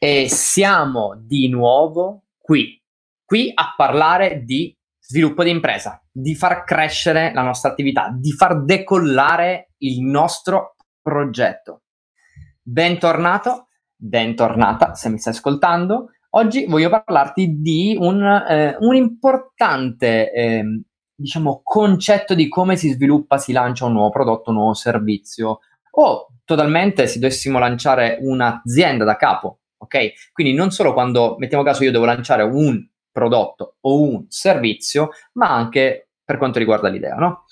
E siamo di nuovo qui, qui a parlare di sviluppo di impresa, di far crescere la nostra attività, di far decollare il nostro progetto. Bentornato, bentornata se mi stai ascoltando. Oggi voglio parlarti di un, eh, un importante eh, diciamo, concetto di come si sviluppa, si lancia un nuovo prodotto, un nuovo servizio o totalmente se dovessimo lanciare un'azienda da capo, ok? Quindi non solo quando, mettiamo caso, io devo lanciare un prodotto o un servizio, ma anche per quanto riguarda l'idea, no?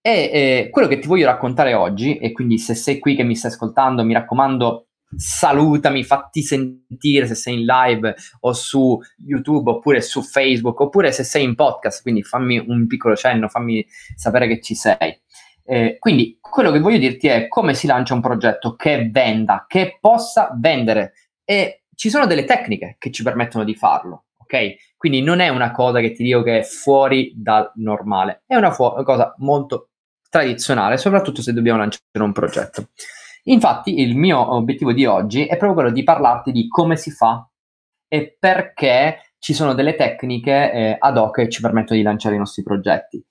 E eh, quello che ti voglio raccontare oggi, e quindi se sei qui che mi stai ascoltando, mi raccomando, salutami, fatti sentire se sei in live o su YouTube oppure su Facebook oppure se sei in podcast, quindi fammi un piccolo cenno, fammi sapere che ci sei. Eh, quindi quello che voglio dirti è come si lancia un progetto che venda, che possa vendere e ci sono delle tecniche che ci permettono di farlo, ok? Quindi non è una cosa che ti dico che è fuori dal normale, è una, fu- una cosa molto tradizionale, soprattutto se dobbiamo lanciare un progetto. Infatti, il mio obiettivo di oggi è proprio quello di parlarti di come si fa e perché ci sono delle tecniche eh, ad hoc che ci permettono di lanciare i nostri progetti.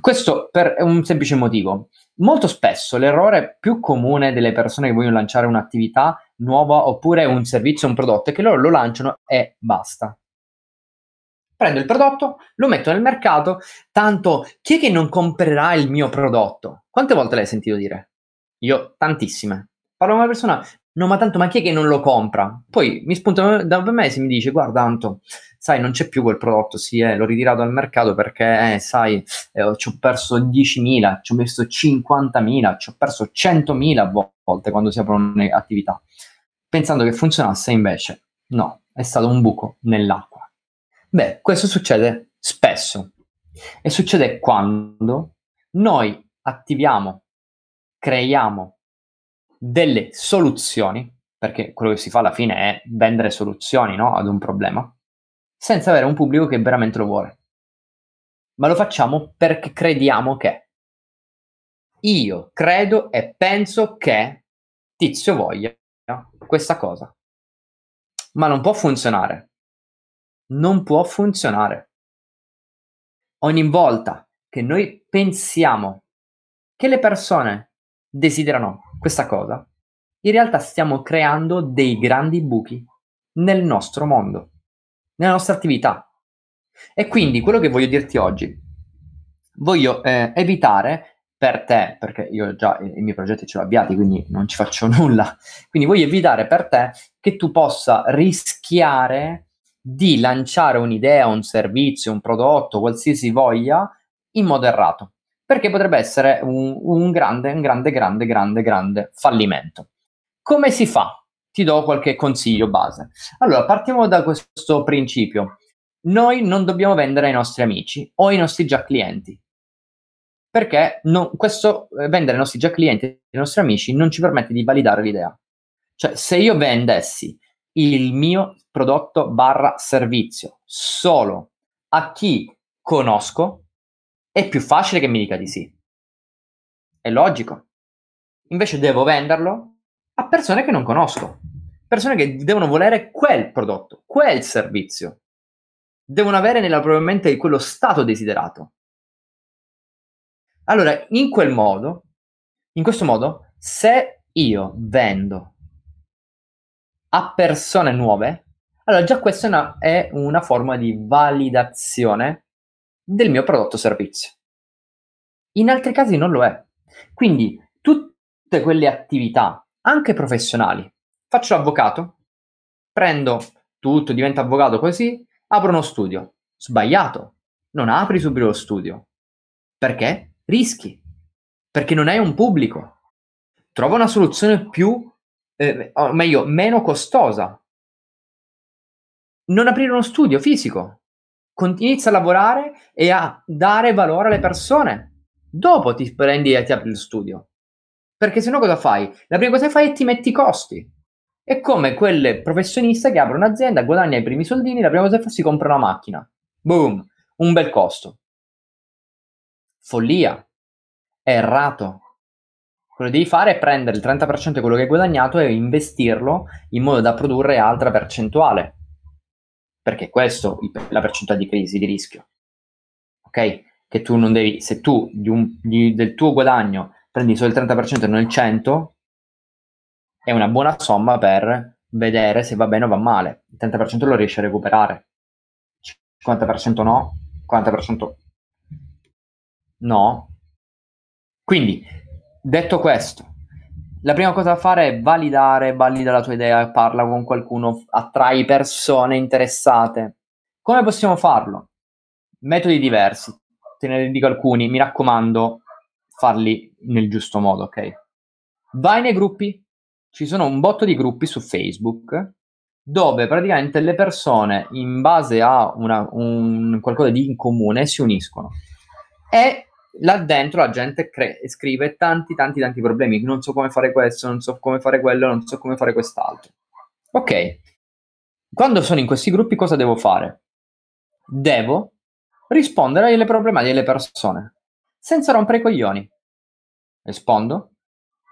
Questo per un semplice motivo. Molto spesso l'errore più comune delle persone che vogliono lanciare un'attività nuova oppure un servizio, un prodotto, è che loro lo lanciano e basta. Prendo il prodotto, lo metto nel mercato, tanto chi è che non comprerà il mio prodotto? Quante volte l'hai sentito dire? Io tantissime. Parlo con una persona, no ma tanto ma chi è che non lo compra? Poi mi spunta da me e mi dice guarda tanto, sai non c'è più quel prodotto, sì eh, l'ho ritirato dal mercato perché eh, sai eh, ci ho perso 10.000, ci ho messo 50.000, ci ho perso 100.000 a volte quando si aprono le attività. Pensando che funzionasse invece no, è stato un buco nell'acqua. Beh, questo succede spesso e succede quando noi attiviamo, creiamo delle soluzioni, perché quello che si fa alla fine è vendere soluzioni no, ad un problema, senza avere un pubblico che veramente lo vuole. Ma lo facciamo perché crediamo che. Io credo e penso che Tizio voglia questa cosa. Ma non può funzionare non può funzionare. Ogni volta che noi pensiamo che le persone desiderano questa cosa, in realtà stiamo creando dei grandi buchi nel nostro mondo, nella nostra attività. E quindi quello che voglio dirti oggi, voglio eh, evitare per te, perché io già i, miei progetti ce l'ho avviati, quindi non ci faccio nulla, quindi voglio evitare per te che tu possa rischiare di lanciare un'idea, un servizio, un prodotto, qualsiasi voglia, in modo errato, perché potrebbe essere un, un grande, un grande, grande, grande, grande fallimento. Come si fa? Ti do qualche consiglio base. Allora, partiamo da questo principio. Noi non dobbiamo vendere ai nostri amici o ai nostri già clienti, perché non, questo eh, vendere ai nostri già clienti ai nostri amici non ci permette di validare l'idea. Cioè, se io vendessi il mio prodotto barra servizio solo a chi conosco, è più facile che mi dica di sì. È logico. Invece devo venderlo a persone che non conosco, persone che devono volere quel prodotto, quel servizio. Devono avere nella, probabilmente quello stato desiderato. Allora, in quel modo, in questo modo, se io vendo a persone nuove, allora già questa è una, è una forma di validazione del mio prodotto o servizio. In altri casi non lo è. Quindi tutte quelle attività, anche professionali, faccio l'avvocato, prendo tutto, divento avvocato così, apro uno studio. Sbagliato. Non apri subito lo studio. Perché? Rischi. Perché non hai un pubblico. Trova una soluzione più eh, o meglio, meno costosa. Non aprire uno studio fisico. Inizia a lavorare e a dare valore alle persone. Dopo ti prendi e ti apri lo studio. Perché se no cosa fai? La prima cosa che fai è ti metti i costi. È come quelle professioniste che aprono un'azienda, guadagnano i primi soldini, la prima cosa che fa si compra una macchina. Boom, un bel costo. Follia. È errato. Quello che devi fare è prendere il 30% di quello che hai guadagnato e investirlo in modo da produrre altra percentuale. Perché questo è la percentuale di crisi, di rischio. Ok? Che tu non devi, se tu di un, di, del tuo guadagno prendi solo il 30% e non il 100%, è una buona somma per vedere se va bene o va male. Il 30% lo riesci a recuperare. 50% no, 40% no. Quindi, detto questo, la prima cosa da fare è validare, valida la tua idea, parla con qualcuno, attrai persone interessate. Come possiamo farlo? Metodi diversi, te ne dico alcuni, mi raccomando, farli nel giusto modo, ok? Vai nei gruppi, ci sono un botto di gruppi su Facebook dove praticamente le persone in base a una, un, qualcosa di in comune si uniscono e là dentro la gente cre- scrive tanti tanti tanti problemi. Non so come fare questo non so come fare quello non so come fare quest'altro. Ok. Quando sono in questi gruppi cosa devo fare? Devo rispondere alle problematiche delle persone senza rompere i coglioni. Rispondo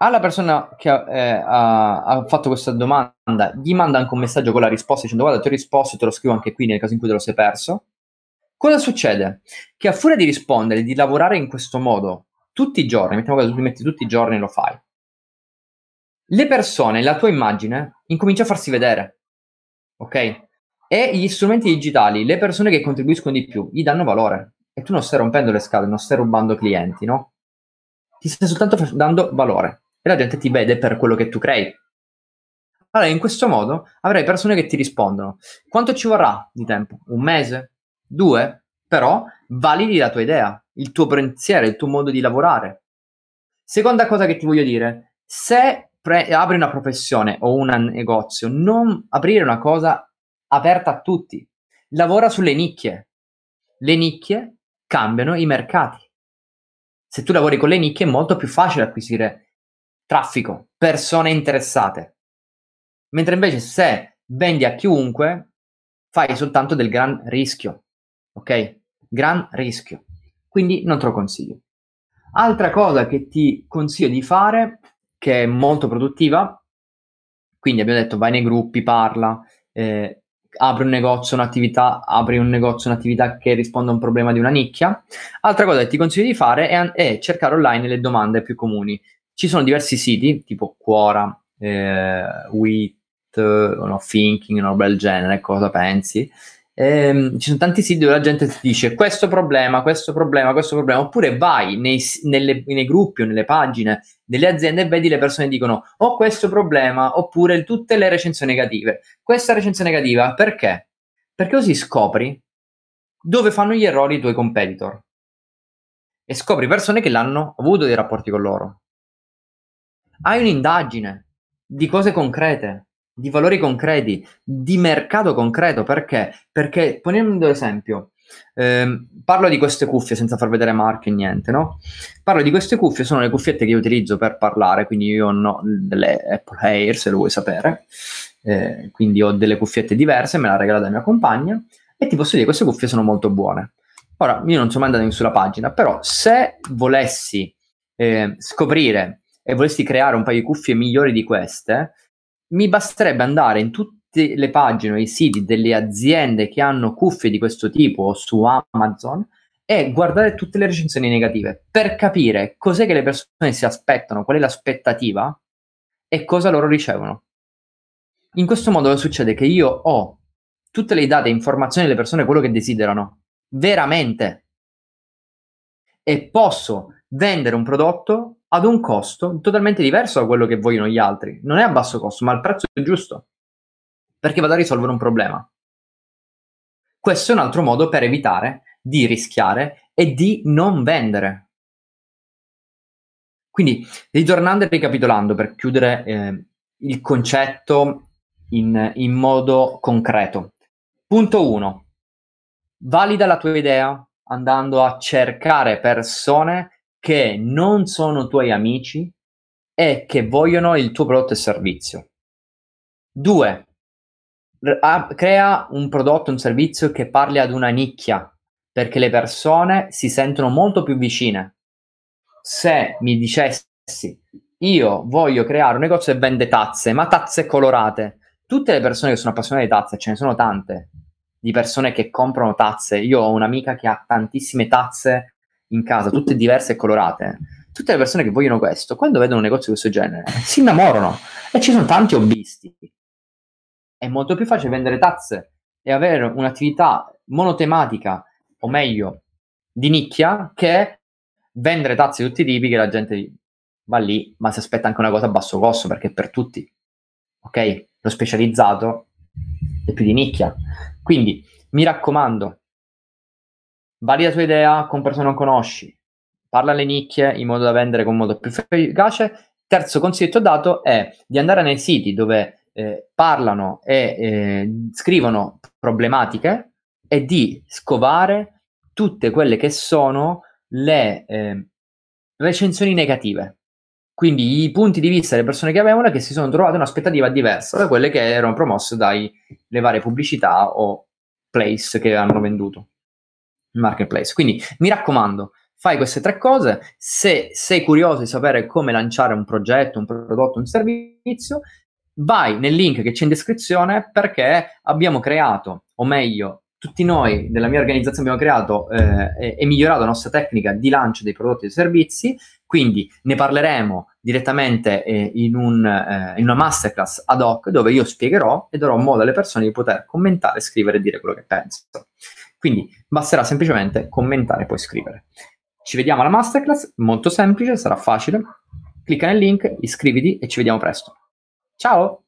alla persona che eh, ha, ha, fatto questa domanda, gli manda anche un messaggio con la risposta dicendo guarda ti ho risposto, te lo scrivo anche qui nel caso in cui te lo sei perso. Cosa succede? Che a furia di rispondere, di lavorare in questo modo tutti i giorni, mettiamo caso tu ti metti tutti i giorni e lo fai, le persone, la tua immagine incomincia a farsi vedere, ok? E gli strumenti digitali, le persone che contribuiscono di più, gli danno valore. E tu non stai rompendo le scale, non stai rubando clienti, no? Ti stai soltanto dando valore e la gente ti vede per quello che tu crei. Allora, in questo modo avrai persone che ti rispondono. Quanto ci vorrà di tempo? Un mese? Due? Però validi la tua idea, il tuo pensiero, il tuo modo di lavorare. Seconda cosa che ti voglio dire, se pre- apri una professione o un negozio, non aprire una cosa aperta a tutti. Lavora sulle nicchie. Le nicchie cambiano i mercati. Se tu lavori con le nicchie è molto più facile acquisire traffico, persone interessate. Mentre invece se vendi a chiunque, fai soltanto del gran rischio. Ok? Gran rischio. Quindi non te lo consiglio. Altra cosa che ti consiglio di fare, che è molto produttiva, quindi abbiamo detto vai nei gruppi, parla, eh, apri un negozio, un'attività, apri un negozio, un'attività che risponde a un problema di una nicchia. Altra cosa che ti consiglio di fare è, è cercare online le domande più comuni. Ci sono diversi siti, tipo Quora, eh, Wit, no, Thinking, una roba del genere, cosa pensi? Eh, ci sono tanti siti dove la gente ti dice questo problema, questo problema, questo problema, oppure vai nei, nelle, nei gruppi o nelle pagine delle aziende e vedi le persone che dicono ho questo problema, oppure tutte le recensioni negative. Questa recensione negativa perché? Perché così scopri dove fanno gli errori i tuoi competitor e scopri persone che l'hanno avuto dei rapporti con loro hai un'indagine di cose concrete, di valori concreti, di mercato concreto. Perché? Perché, ponendo l'esempio, eh, parlo di queste cuffie senza far vedere marche e niente, no? Parlo di queste cuffie, sono le cuffiette che io utilizzo per parlare, quindi io ho delle Apple Air, se lo vuoi sapere, eh, quindi ho delle cuffiette diverse, me le ha regalate la mia compagna, e ti posso dire che queste cuffie sono molto buone. Ora, io non sono mai andato sulla pagina, però se volessi eh, scoprire e volessi creare un paio di cuffie migliori di queste, mi basterebbe andare in tutte le pagine o i siti delle aziende che hanno cuffie di questo tipo o su Amazon e guardare tutte le recensioni negative per capire cos'è che le persone si aspettano, qual è l'aspettativa e cosa loro ricevono. In questo modo succede che io ho tutte le date informazioni delle persone, quello che desiderano, veramente. E posso vendere un prodotto ad un costo totalmente diverso da quello che vogliono gli altri. Non è a basso costo, ma il prezzo giusto. Perché vado a risolvere un problema. Questo è un altro modo per evitare di rischiare e di non vendere. Quindi, ritornando e ricapitolando per chiudere eh, il concetto in, in modo concreto. Punto 1. Valida la tua idea andando a cercare persone che non sono tuoi amici e che vogliono il tuo prodotto e servizio. Due, crea un prodotto, un servizio che parli ad una nicchia, perché le persone si sentono molto più vicine. Se mi dicessi io voglio creare un negozio che vende tazze, ma tazze colorate. Tutte le persone che sono appassionate di tazze, ce ne sono tante, di persone che comprano tazze. Io ho un'amica che ha tantissime tazze in casa, tutte diverse e colorate. Tutte le persone che vogliono questo, quando vedono un negozio di questo genere, si innamorano. E ci sono tanti hobbisti. È molto più facile vendere tazze e avere un'attività monotematica, o meglio, di nicchia, che vendere tazze di tutti i tipi che la gente va lì, ma si aspetta anche una cosa a basso costo perché è per tutti. Ok? Lo specializzato è più di nicchia. Quindi mi raccomando, valida la tua idea con persone che non conosci, parla alle nicchie in modo da vendere con modo più efficace. Terzo consiglio che ho dato è di andare nei siti dove eh, parlano e eh, scrivono problematiche e di scovare tutte quelle che sono le eh, recensioni negative. Quindi i punti di vista delle persone che avevano che si sono trovate un'aspettativa diversa da quelle che erano promosse dalle varie pubblicità o place che hanno venduto marketplace. Quindi mi raccomando, fai queste tre cose. Se sei curioso di sapere come lanciare un progetto, un prodotto, un servizio, vai nel link che c'è in descrizione perché abbiamo creato, o meglio, tutti noi della mia organizzazione abbiamo creato eh, e, e, migliorato la nostra tecnica di lancio dei prodotti e servizi, quindi ne parleremo direttamente eh, in, un, eh, in, una masterclass ad hoc dove io spiegherò e darò modo alle persone di poter commentare, scrivere e dire quello che pensano. Quindi basterà semplicemente commentare e poi scrivere. Ci vediamo alla masterclass, molto semplice, sarà facile. Clicca nel link, iscriviti e ci vediamo presto. Ciao!